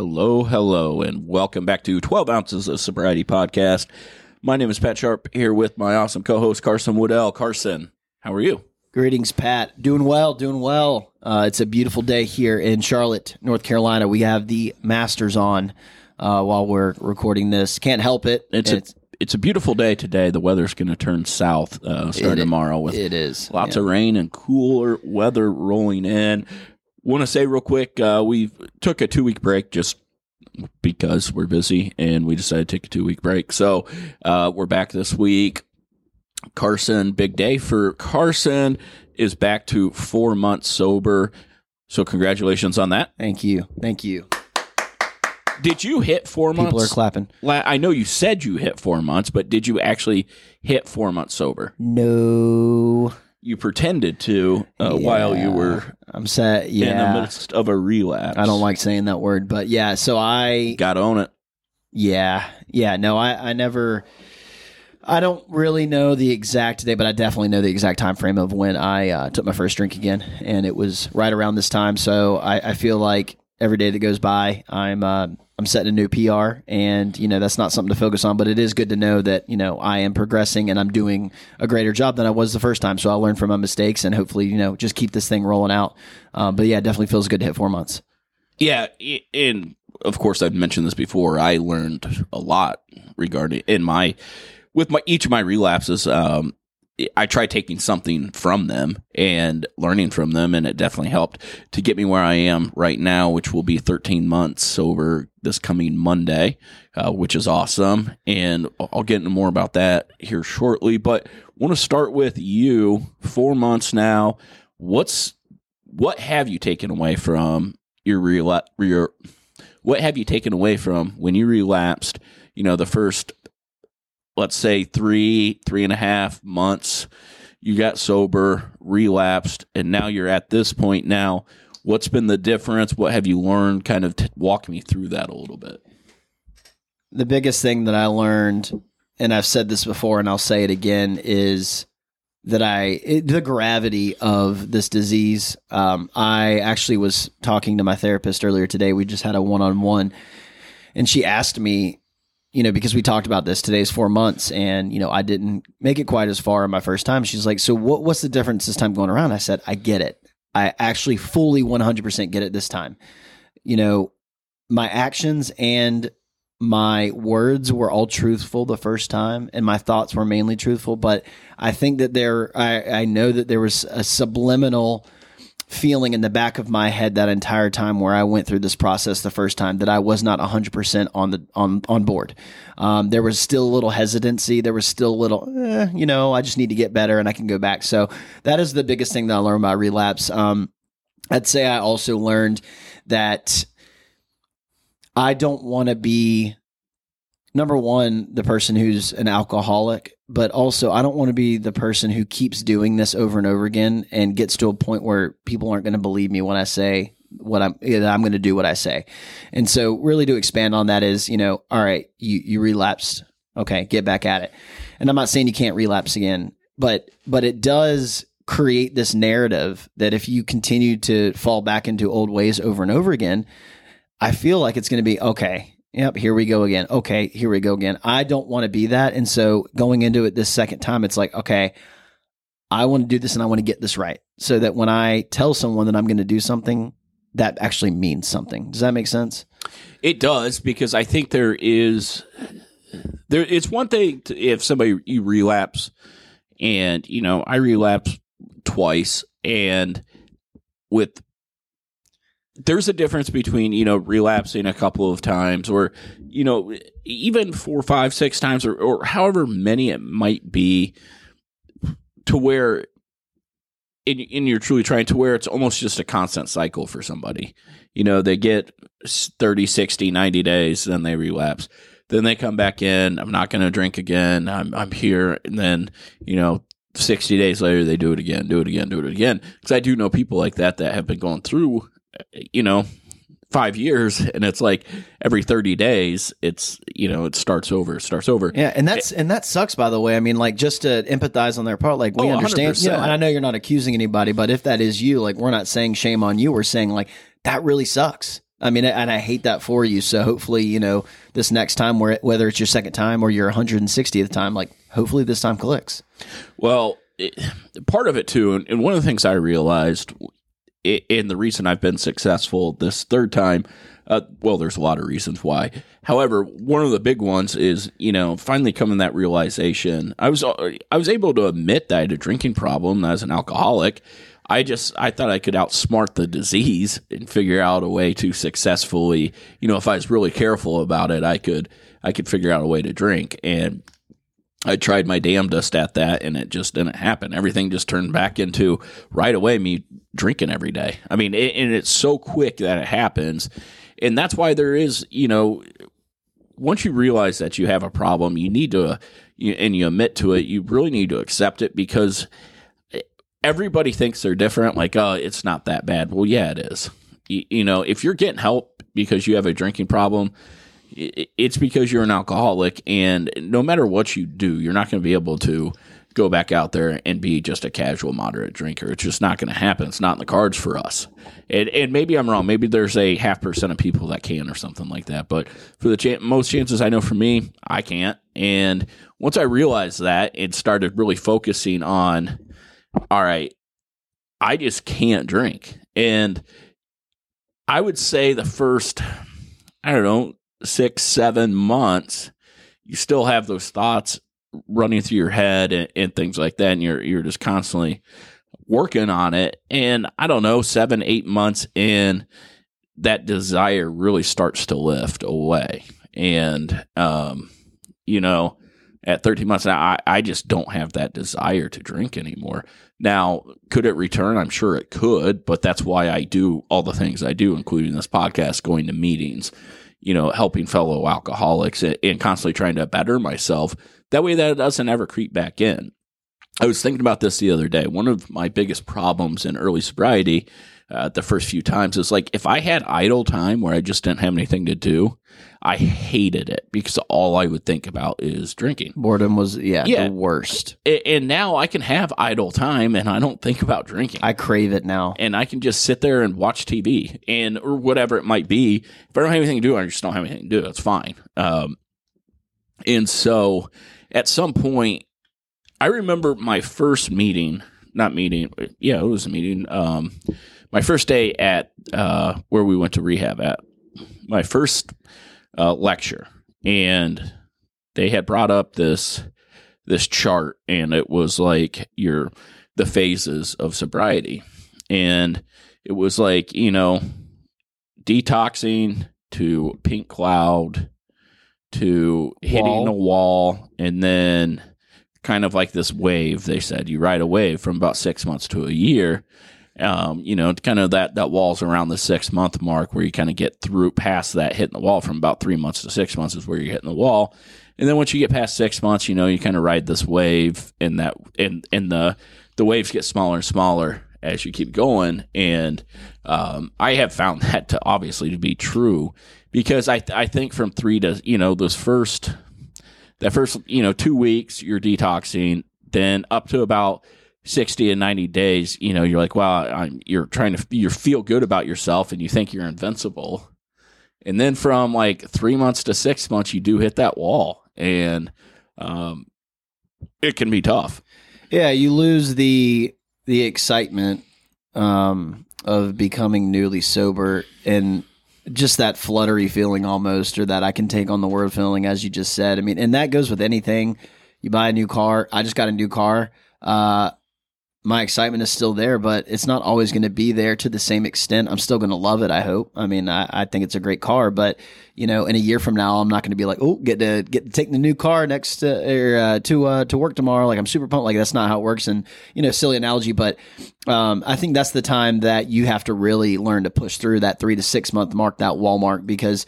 Hello, hello, and welcome back to 12 Ounces of Sobriety Podcast. My name is Pat Sharp here with my awesome co host, Carson Woodell. Carson, how are you? Greetings, Pat. Doing well, doing well. Uh, it's a beautiful day here in Charlotte, North Carolina. We have the Masters on uh, while we're recording this. Can't help it. It's a, it's a beautiful day today. The weather's going to turn south uh, starting tomorrow with it is lots yeah. of rain and cooler weather rolling in. Want to say real quick, uh, we took a two week break just because we're busy, and we decided to take a two week break. So uh, we're back this week. Carson, big day for Carson, is back to four months sober. So congratulations on that. Thank you, thank you. Did you hit four People are months? clapping. I know you said you hit four months, but did you actually hit four months sober? No, You pretended to uh, while you were I'm sad. in the midst of a relapse. I don't like saying that word, but yeah. So I Got to own it. Yeah, yeah. No, I, I never. I don't really know the exact day, but I definitely know the exact time frame of when I uh, took my first drink again, and it was right around this time. So I, I feel like every day that goes by, I'm uh, I'm setting a new PR, and you know that's not something to focus on, but it is good to know that you know I am progressing and I'm doing a greater job than I was the first time. So I'll learn from my mistakes and hopefully you know just keep this thing rolling out. Uh, but yeah, it definitely feels good to hit four months. Yeah, and of course I've mentioned this before. I learned a lot regarding in my with my each of my relapses. Um, I tried taking something from them and learning from them, and it definitely helped to get me where I am right now, which will be 13 months sober this coming Monday, uh, which is awesome. And I'll get into more about that here shortly. But want to start with you. Four months now. What's what have you taken away from your relapse? your what have you taken away from when you relapsed you know the first let's say three three and a half months you got sober relapsed and now you're at this point now what's been the difference what have you learned kind of t- walk me through that a little bit the biggest thing that I learned, and I've said this before and I'll say it again, is that I, it, the gravity of this disease. Um, I actually was talking to my therapist earlier today. We just had a one on one, and she asked me, you know, because we talked about this today's four months, and you know, I didn't make it quite as far in my first time. She's like, "So what? What's the difference this time going around?" I said, "I get it. I actually fully one hundred percent get it this time. You know, my actions and my words were all truthful the first time and my thoughts were mainly truthful but i think that there i, I know that there was a subliminal feeling in the back of my head that entire time where i went through this process the first time that i was not 100% on the on on board. Um, there was still a little hesitancy. There was still a little eh, you know i just need to get better and i can go back. So that is the biggest thing that i learned about relapse. Um, i'd say i also learned that I don't want to be number one, the person who's an alcoholic, but also I don't want to be the person who keeps doing this over and over again and gets to a point where people aren't going to believe me when I say what I'm, I'm going to do what I say. And so really to expand on that is, you know, all right, you, you relapsed. Okay. Get back at it. And I'm not saying you can't relapse again, but, but it does create this narrative that if you continue to fall back into old ways over and over again, I feel like it's going to be okay. Yep, here we go again. Okay, here we go again. I don't want to be that. And so going into it this second time, it's like, okay, I want to do this and I want to get this right. So that when I tell someone that I'm going to do something, that actually means something. Does that make sense? It does because I think there is there. It's one thing to, if somebody you relapse, and you know I relapse twice, and with there's a difference between you know relapsing a couple of times or you know even four, five, six times or, or however many it might be to where and, and you're truly trying to where it's almost just a constant cycle for somebody. You know they get 30 60 90 days then they relapse. Then they come back in i'm not going to drink again. I'm i'm here. And then you know 60 days later they do it again do it again do it again. Because i do know people like that that have been going through you know five years and it's like every 30 days it's you know it starts over starts over Yeah, and that's and that sucks. By the way, I mean, like just to empathize on their part, like we Oh, understand. You know, and I know you're not accusing anybody, but if that is you, like we're not saying shame on you. We're saying like that really sucks. I mean, and I hate that for you. So hopefully, you know, this next time, where whether it's your second time or your 160th time, like hopefully this time clicks. Well, it, part of it too, and, one of the things I realized, and the reason I've been successful this third time, uh, well, there's a lot of reasons why. However, one of the big ones is you know finally coming to that realization. I was I was able to admit that I had a drinking problem as an alcoholic. I just I thought I could outsmart the disease and figure out a way to successfully, you know, if I was really careful about it, I could I could figure out a way to drink. And I tried my damnedest at that and it just didn't happen. Everything just turned back into right away me drinking every day. I mean, it, and it's so quick that it happens. And that's why there is, you know, once you realize that you have a problem, you need to, you, and you admit to it, you really need to accept it because everybody thinks they're different. Like, oh, it's not that bad. Well, yeah, it is. You, you know, if you're getting help because you have a drinking problem, it's because you're an alcoholic. And no matter what you do, you're not going to be able to go back out there and be just a casual, moderate drinker. It's just not going to happen. It's not in the cards for us. And, and maybe I'm wrong. Maybe there's a half percent of people that can or something like that. But for the chan most chances I know for me, I can't. And once I realized that and started really focusing on, all right, I just can't drink. And I would say the first, I don't know, six, seven months, you still have those thoughts running through your head and, and things like that. And you're, you're just constantly working on it. And I don't know, seven, eight months in, that desire really starts to lift away. And, um, you know, at 13 months now, I, I just don't have that desire to drink anymore. Now, could it return? I'm sure it could, but that's why I do all the things I do, including this podcast, going to meetings, you know, helping fellow alcoholics and, constantly trying to better myself. That way that doesn't ever creep back in. I was thinking about this the other day. One of my biggest problems in early sobriety, uh, the first few times, is like if I had idle time where I just didn't have anything to do, I hated it because all I would think about is drinking. Boredom was yeah, Yeah. the worst. And now I can have idle time and I don't think about drinking. I crave it now. and I can just sit there and watch TV and or whatever it might be. If I don't have anything to do, I just don't have anything to do. That's fine. Um, and so at some point, I remember my first meeting, not meeting, yeah, it was a meeting. Um, my first day at uh, where we went to rehab at, my first uh, lecture, and they had brought up this this chart, and it was like your the phases of sobriety, and it was like you know detoxing to pink cloud to hitting Wall. a wall and then kind of like this wave they said. You ride a wave from about six months to a year um, you know kind of that that wall's around the six month mark where you kind of get through past that hitting the wall from about three months to six months is where you're hitting the wall. And then once you get past six months you know you kind of ride this wave and that and and the the waves get smaller and smaller as you keep going. And um, i have found that to obviously to be true because i i think from three to you know those first that first you know two weeks you're detoxing. Then up to about 60 and 90 days you know you're like wow I'm, you're trying to you feel good about yourself and you think you're invincible and then from like three months to six months you do hit that wall and um, it can be tough Yeah, you lose the the excitement um, of becoming newly sober and just that fluttery feeling almost, or that I can take on the world feeling, as you just said. I mean, and that goes with anything. You buy a new car. I just got a new car. Uh, my excitement is still there, but it's not always going to be there to the same extent. I'm still going to love it. I hope. I mean, I, I think it's a great car, but you know, in a year from now, I'm not going to be like, oh, get to get to take the new car next to or, uh, to uh, to work tomorrow. Like I'm super pumped. Like that's not how it works. And you know, silly analogy, but um, I think that's the time that you have to really learn to push through that three to six month mark, that wall mark, because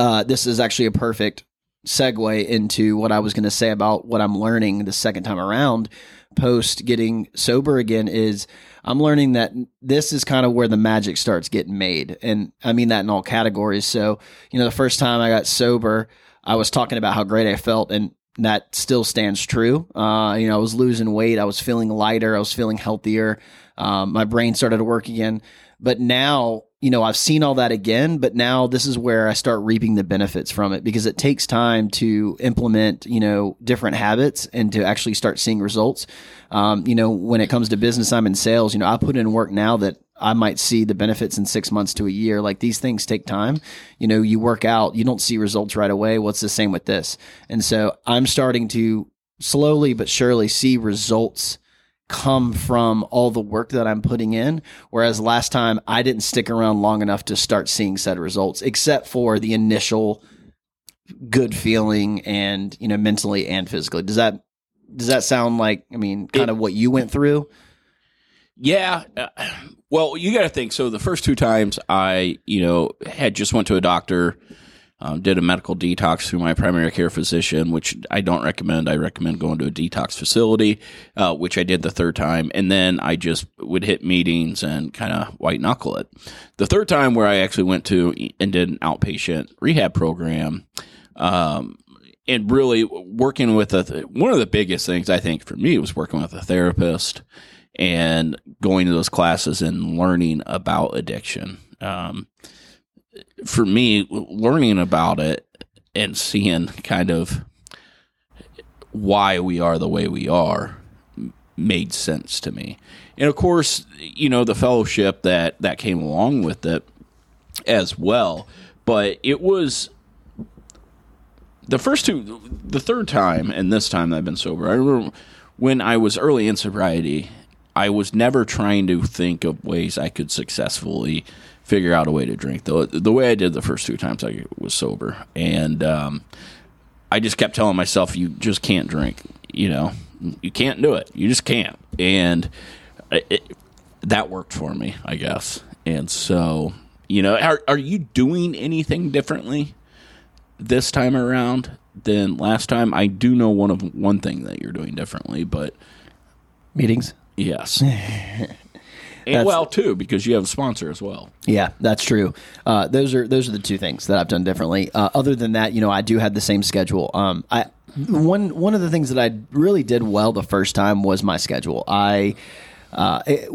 uh, this is actually a perfect segue into what I was going to say about what I'm learning the second time around post getting sober again is I'm learning that this is kind of where the magic starts getting made. And I mean that in all categories. So, you know, the first time I got sober, I was talking about how great I felt and that still stands true. Uh, you know, I was losing weight. I was feeling lighter. I was feeling healthier. Um, my brain started to work again. But now, you know, I've seen all that again, but now this is where I start reaping the benefits from it because it takes time to implement, you know, different habits and to actually start seeing results. Um, you know, when it comes to business, I'm in sales, you know, I put in work now that I might see the benefits in six months to a year. Like these things take time. You know, you work out, you don't see results right away. What's the same with this? And so I'm starting to slowly but surely see results come from all the work that I'm putting in. Whereas last time I didn't stick around long enough to start seeing said results, except for the initial good feeling and, you know, mentally and physically. Does that, does that sound like, I mean, kind of what you went through? Yeah. Uh, well, you got to think. So the first two times I, you know, had just went to a doctor um, did a medical detox through my primary care physician, which I don't recommend. I recommend going to a detox facility, uh, which I did the third time. And then I just would hit meetings and kind of white knuckle it. The third time, where I actually went to and did an outpatient rehab program, um, and really working with a, one of the biggest things I think for me was working with a therapist and going to those classes and learning about addiction. Um, for me, learning about it and seeing kind of why we are the way we are made sense to me. And of course, you know, the fellowship that that came along with it as well. But it was the first two, the third time, and this time I've been sober. I remember when I was early in sobriety, I was never trying to think of ways I could successfully figure out a way to drink. The the way I did the first two times I was sober, and um, I just kept telling myself, "You just can't drink. You know, you can't do it. You just can't." And it, that worked for me, I guess. And so, you know, are are you doing anything differently this time around than last time? I do know one of one thing that you're doing differently, but meetings. Yes. And well, too, because you have a sponsor as well. Yeah, that's true. Uh, those are those are the two things that I've done differently. Uh, other than that, you know, I do have the same schedule. Um, I one one of the things that I really did well the first time was my schedule. I uh, it,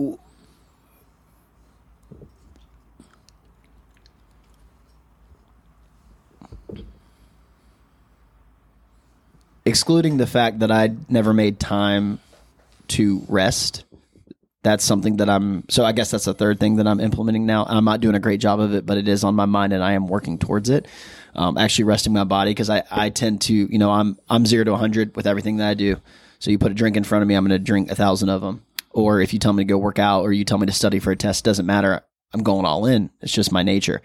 excluding the fact that I never made time to rest that's something that I'm so I guess that's the third thing that I'm implementing now. I'm not doing a great job of it, but it is on my mind and I am working towards it. Um, actually resting my body because I, I tend to, you know, I'm I'm zero to 100 with everything that I do. So you put a drink in front of me, I'm going to drink a thousand of them. Or if you tell me to go work out or you tell me to study for a test, doesn't matter. I'm going all in. It's just my nature.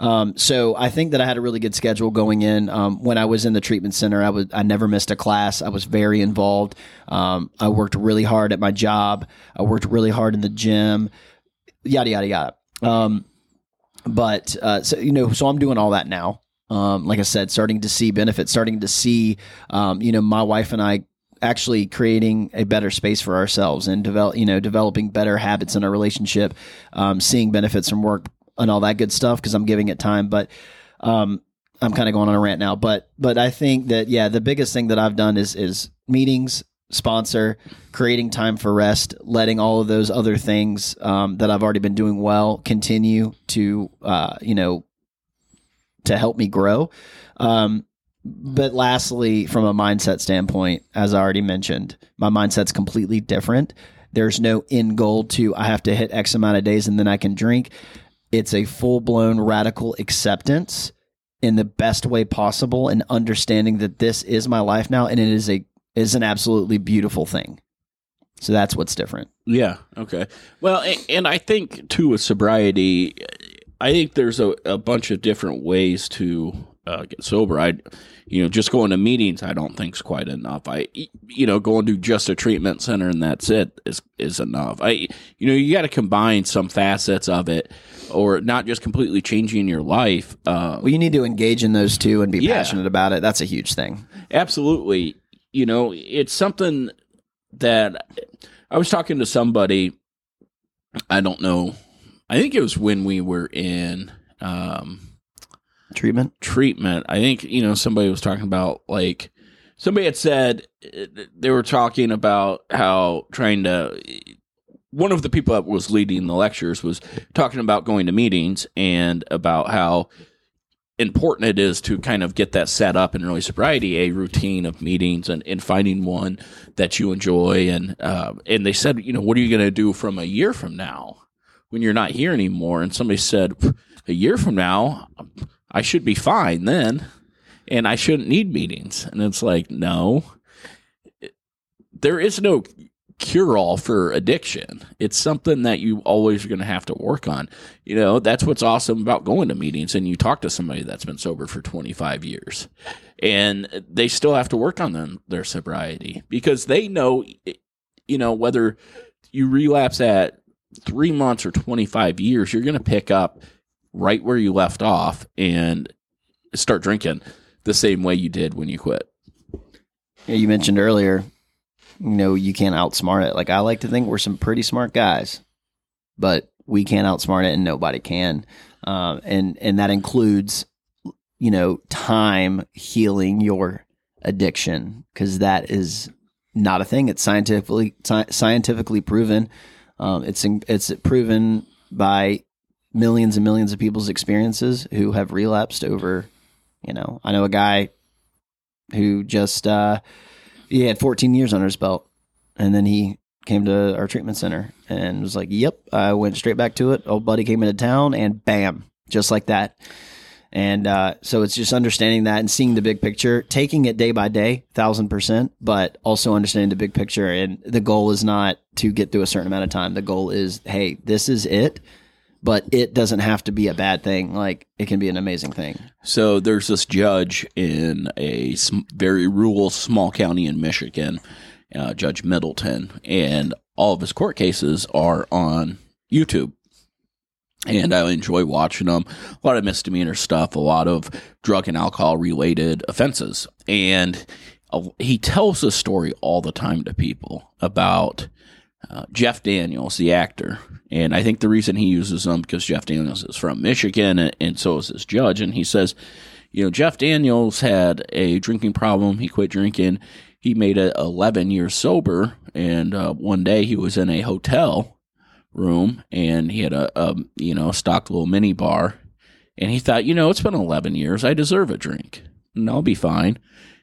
Um, so I think that I had a really good schedule going in. Um, when I was in the treatment center, I was I never missed a class. I was very involved. Um, I worked really hard at my job. I worked really hard in the gym. Yada yada yada. Um, but uh, so you know, so I'm doing all that now. Um, like I said, starting to see benefits, starting to see, um, you know, my wife and I actually creating a better space for ourselves and develop, you know, developing better habits in our relationship, um, seeing benefits from work and all that good stuff because I'm giving it time. But um, I'm kind of going on a rant now. But but I think that yeah, the biggest thing that I've done is is meetings, sponsor, creating time for rest, letting all of those other things um, that I've already been doing well continue to uh, you know to help me grow. Um, but lastly, from a mindset standpoint, as I already mentioned, my mindset's completely different. There's no end goal to I have to hit X amount of days and then I can drink. It's a full blown radical acceptance in the best way possible and understanding that this is my life now and it is a is an absolutely beautiful thing. So that's what's different. Yeah. Okay. Well, and, and I think too with sobriety, I think there's a, a bunch of different ways to uh, get sober. I, you know, just going to meetings, I don't think is quite enough. I, you know, going to just a treatment center and that's it is is enough. I, you know, you got to combine some facets of it, or not just completely changing your life. Uh, well, you need to engage in those two and be yeah, passionate about it. That's a huge thing. Absolutely. You know, it's something that I was talking to somebody. I don't know. I think it was when we were in. Um, treatment treatment i think you know somebody was talking about like somebody had said they were talking about how trying to one of the people that was leading the lectures was talking about going to meetings and about how important it is to kind of get that set up in early sobriety, a routine of meetings and, and finding one that you enjoy. And uh, and they said, you know, what are you going to do from a year from now when you're not here anymore? And somebody said, a year from now, I should be fine then, and I shouldn't need meetings. And it's like, no, there is no cure all for addiction. It's something that you always are going to have to work on. You know, that's what's awesome about going to meetings and you talk to somebody that's been sober for 25 years and they still have to work on them, their sobriety because they know, you know, whether you relapse at three months or 25 years, you're going to pick up right where you left off and start drinking the same way you did when you quit. Yeah, you mentioned earlier you know, you can't outsmart it. Like I like to think we're some pretty smart guys, but we can't outsmart it, and nobody can. Uh, and and that includes, you know, time healing your addiction because that is not a thing. It's scientifically scientifically proven. Um, it's it's proven by millions and millions of people's experiences who have relapsed over. You know, I know a guy who just uh, he had 14 years under his belt, and then he came to our treatment center and was like, "Yep." I went straight back to it. Old buddy came into town, and bam, just like that. And uh, so it's just understanding that and seeing the big picture, taking it day by day, thousand percent, but also understanding the big picture. And the goal is not to get through a certain amount of time. The goal is, hey, this is it but it doesn't have to be a bad thing. Like it can be an amazing thing. So there's this judge in a very rural small county in Michigan, uh, Judge Middleton, and all of his court cases are on YouTube. And I enjoy watching them. A lot of misdemeanor stuff, a lot of drug and alcohol related offenses. And uh, he tells a story all the time to people about uh, Jeff Daniels, the actor. And I think the reason he uses them because Jeff Daniels is from Michigan and, and so is this judge. And he says, you know, Jeff Daniels had a drinking problem. He quit drinking. He made it 11 years sober. And uh, one day he was in a hotel room and he had a, a, you know, stocked little mini bar. And he thought, you know, it's been 11 years. I deserve a drink and I'll be fine.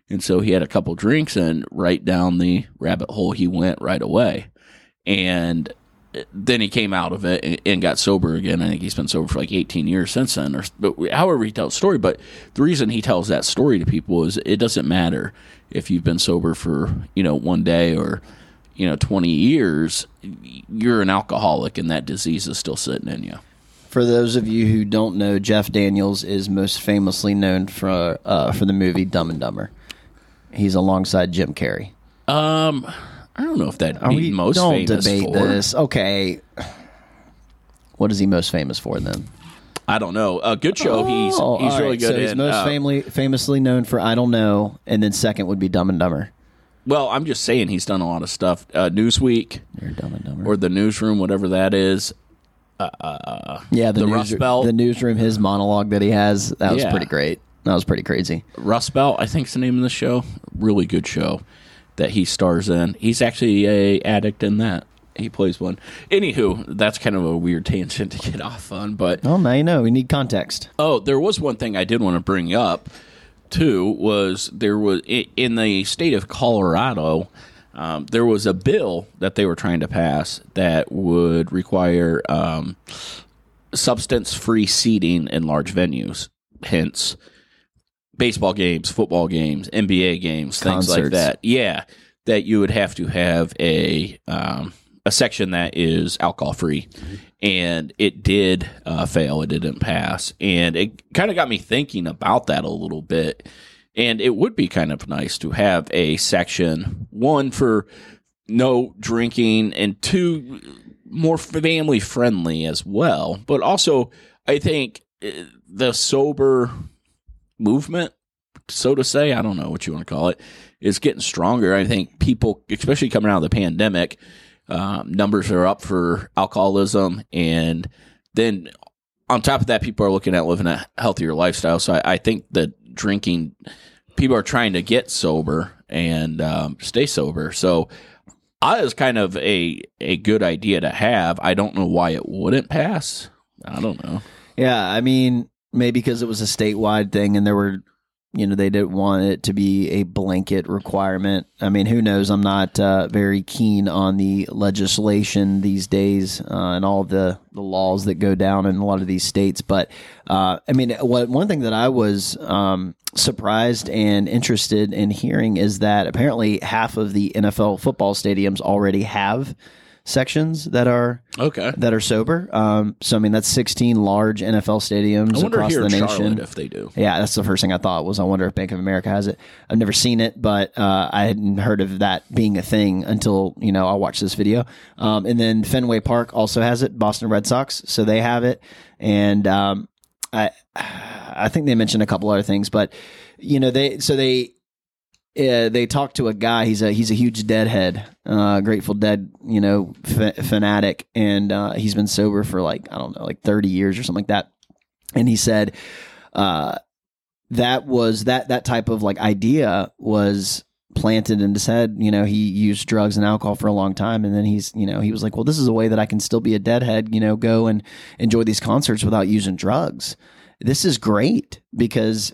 And so he had a couple drinks and right down the rabbit hole he went right away and then he came out of it and, got sober again. I think he's been sober for like 18 years since then, or but however he tells the story. But the reason he tells that story to people is it doesn't matter if you've been sober for you know one day or you know 20 years. You're an alcoholic, and that disease is still sitting in you. For those of you who don't know, Jeff Daniels is most famously known for uh, for the movie Dumb and Dumber. He's alongside Jim Carrey. Um. I don't know if that Are we, most don't famous debate for. this. Okay. What is he most famous for then? I don't know. A good show. he's oh, he's really right. good. So he's in, most uh, family, famously known for I don't know, and then second would be Dumb and Dumber. Well, I'm just saying he's done a lot of stuff. Uh, Newsweek, Dumb and Dumber, or the Newsroom, whatever that is. Uh, uh yeah, the, the news, Rust Belt, the Newsroom, his monologue that he has that was yeah. pretty great. That was pretty crazy. Rust Belt, I think, is the name of the show. Really good show that he stars in. He's actually a addict in that. He plays one. Anywho, that's kind of a weird tangent to get off on, but oh, now you know we need context. Oh, there was one thing I did want to bring up too. Was there was in the state of Colorado, um, there was a bill that they were trying to pass that would require um, substance-free seating in large venues. Hence, baseball games, football games, NBA games, things like that. Yeah, that you would have to have a um, a section that is alcohol free, mm-hmm. and it did uh, fail. It didn't pass, and it kind of got me thinking about that a little bit. And it would be kind of nice to have a section one for no drinking, and two more family friendly as well. But also, I think uh, the sober movement, so to say, I don't know what you want to call it, is getting stronger. I think people, especially coming out of the pandemic, um, numbers are up for alcoholism. And then on top of that, people are looking at living a healthier lifestyle. So I, I think that drinking, people are trying to get sober and um, stay sober. So I is kind of a a good idea to have. I don't know why it wouldn't pass. I don't know. Yeah, I mean, maybe because it was a statewide thing and there were, you know, they didn't want it to be a blanket requirement. I mean, who knows? I'm not uh, very keen on the legislation these days uh, and all the, the laws that go down in a lot of these states. But uh, I mean, what, one thing that I was um, surprised and interested in hearing is that apparently half of the NFL football stadiums already have sections that are Okay. that are sober. Um, so I mean that's 16 large NFL stadiums across the nation. If they do. Yeah, that's the first thing I thought was I wonder if Bank of America has it. I've never seen it, but uh, I hadn't heard of that being a thing until you know I watched this video. Um, and then Fenway Park also has it. Boston Red Sox, so they have it. And um, I I think they mentioned a couple other things, but you know they so they uh, they talked to a guy. He's a he's a huge Deadhead, uh, Grateful Dead, you know, f- fanatic, and uh, he's been sober for like I don't know, like thirty years or something like that. And he said uh, that was that that type of like idea was planted in his head. You know, he used drugs and alcohol for a long time, and then he's you know he was like, well, this is a way that I can still be a Deadhead. You know, go and enjoy these concerts without using drugs. This is great because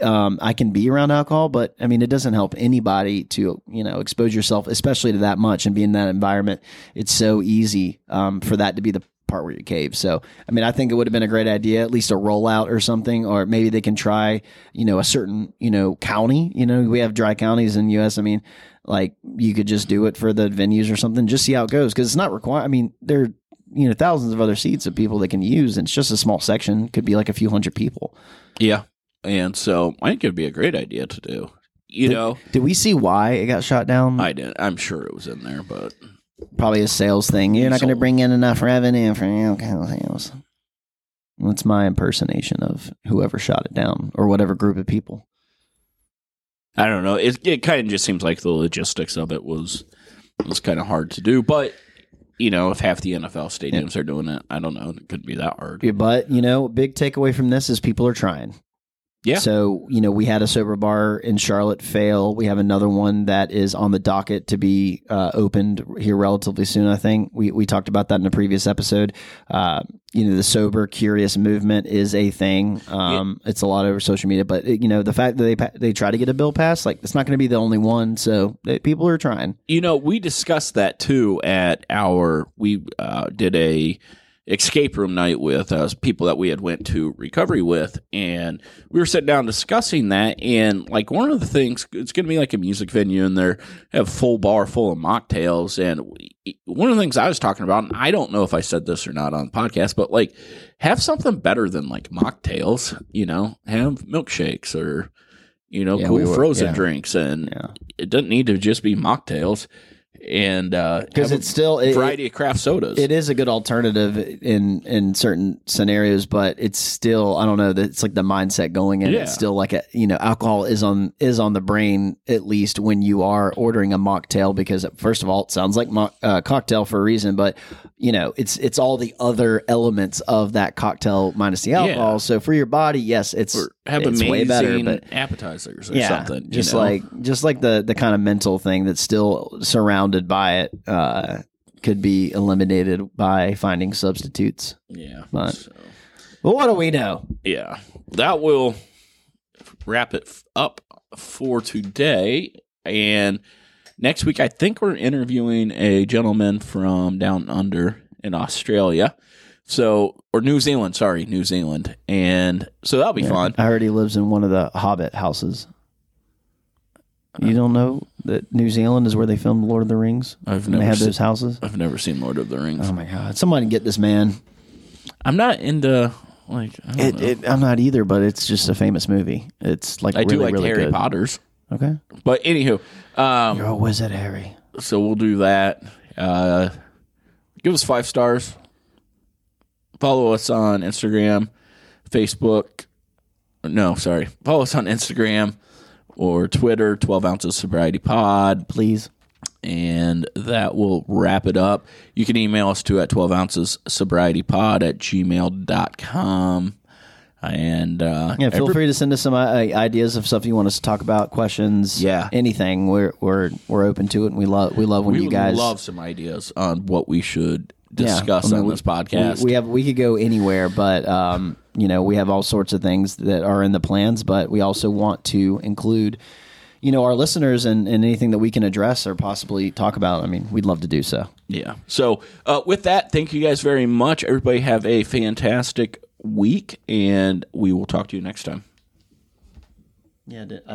um, I can be around alcohol, but I mean, it doesn't help anybody to, you know, expose yourself, especially to that much and be in that environment. It's so easy um, for that to be the part where you cave. So, I mean, I think it would have been a great idea, at least a rollout or something, or maybe they can try, you know, a certain, you know, county. You know, we have dry counties in U.S. I mean, like you could just do it for the venues or something, just see how it goes because it's not required. I mean, there, you know, thousands of other seats of people that can use, and it's just a small section. Could be like a few hundred people. Yeah. And so I think it'd be a great idea to do. You Did- know, Did we see why it got shot down? I did. I'm sure it was in there, but Probably a sales thing. You're not going to bring in enough revenue for alcohol sales. That's my impersonation of whoever shot it down or whatever group of people. I don't know. It it kind of just seems like the logistics of it was was kind of hard to do. But you know, if half the NFL stadiums are doing it, I don't know. It couldn't be that hard. Yeah, But, you know, big takeaway from this is people are trying. Yeah. So, you know, we had a sober bar in Charlotte fail. We have another one that is on the docket to be uh, opened here relatively soon, I think. We, we talked about that in a previous episode. Uh, you know, the sober curious movement is a thing. Um, It's a lot over social media, but, it, you know, the fact that they, they try to get a bill passed, like, it's not going to be the only one. So they, people are trying. You know, we discussed that too at our we uh, did a escape room night with uh, people that we had went to recovery with, and we were sitting down discussing that. And like one of the things, it's going to be like a music venue, and they have full bar full of mocktails. And one of the things I was talking about, and I don't know if I said this or not on the podcast, but like have something better than like mocktails. You know, have milkshakes or you know Yeah, cool we were- frozen yeah. drinks and Yeah. it doesn't need to just be mocktails and uh Because have it's still, a variety of craft sodas It is a good alternative in in certain scenarios, but it's still I don't know that it's like the mindset going in. Yeah. It's still like a you know alcohol is on is on the brain at least when you are ordering a mocktail because first of all it sounds like mock, uh, cocktail for a reason, but you know it's it's all the other elements of that cocktail minus the alcohol. Yeah. So for your body, yes, it's or have it's way better, but appetizers or yeah, something you just know? like just like the the kind of mental thing that's still surrounded by it uh, could be eliminated by finding substitutes. yeah but- so, Well, what do we know? yeah that will wrap it up for today and next week i think we're interviewing a gentleman from down under in australia so or new zealand sorry new zealand and so that'll be Yeah. fun I heard he lives in one of the Hobbit houses. You don't know that New Zealand is where they filmed Lord of the Rings? i've And they never have seen, those houses. i've never seen lord of the rings Oh my god! Somebody get this man. I'm not into like I, don't It, know. it, I'm not either, but it's just a famous movie. It's like I really, do like really Harry good. Potter's, Okay, but anywho, um, you're a wizard, Harry. so we'll do that. Uh, give us five stars. Follow us on Instagram, Facebook. No, sorry. Follow us on Instagram or Twitter. Twelve ounces sobriety pod. Please. and that will wrap it up. You can email us too at 12 ounces sobriety pod at gmail.com. And uh, Yeah, feel every- free to send us some uh, ideas of stuff you want us to talk about, questions, Yeah. anything. We're we're we're open to it, and we love we love when we you guys love some ideas on what we should Yeah, discuss I mean, on we- this podcast. We, we have we could go anywhere, but um, you know, we have all sorts of things that are in the plans, but we also want to include, you know, our listeners and, and anything that we can address or possibly talk about. I mean, we'd love to do so. Yeah. So uh, with that, thank you guys very much. Everybody have a fantastic week, and we will talk to you next time. Yeah, I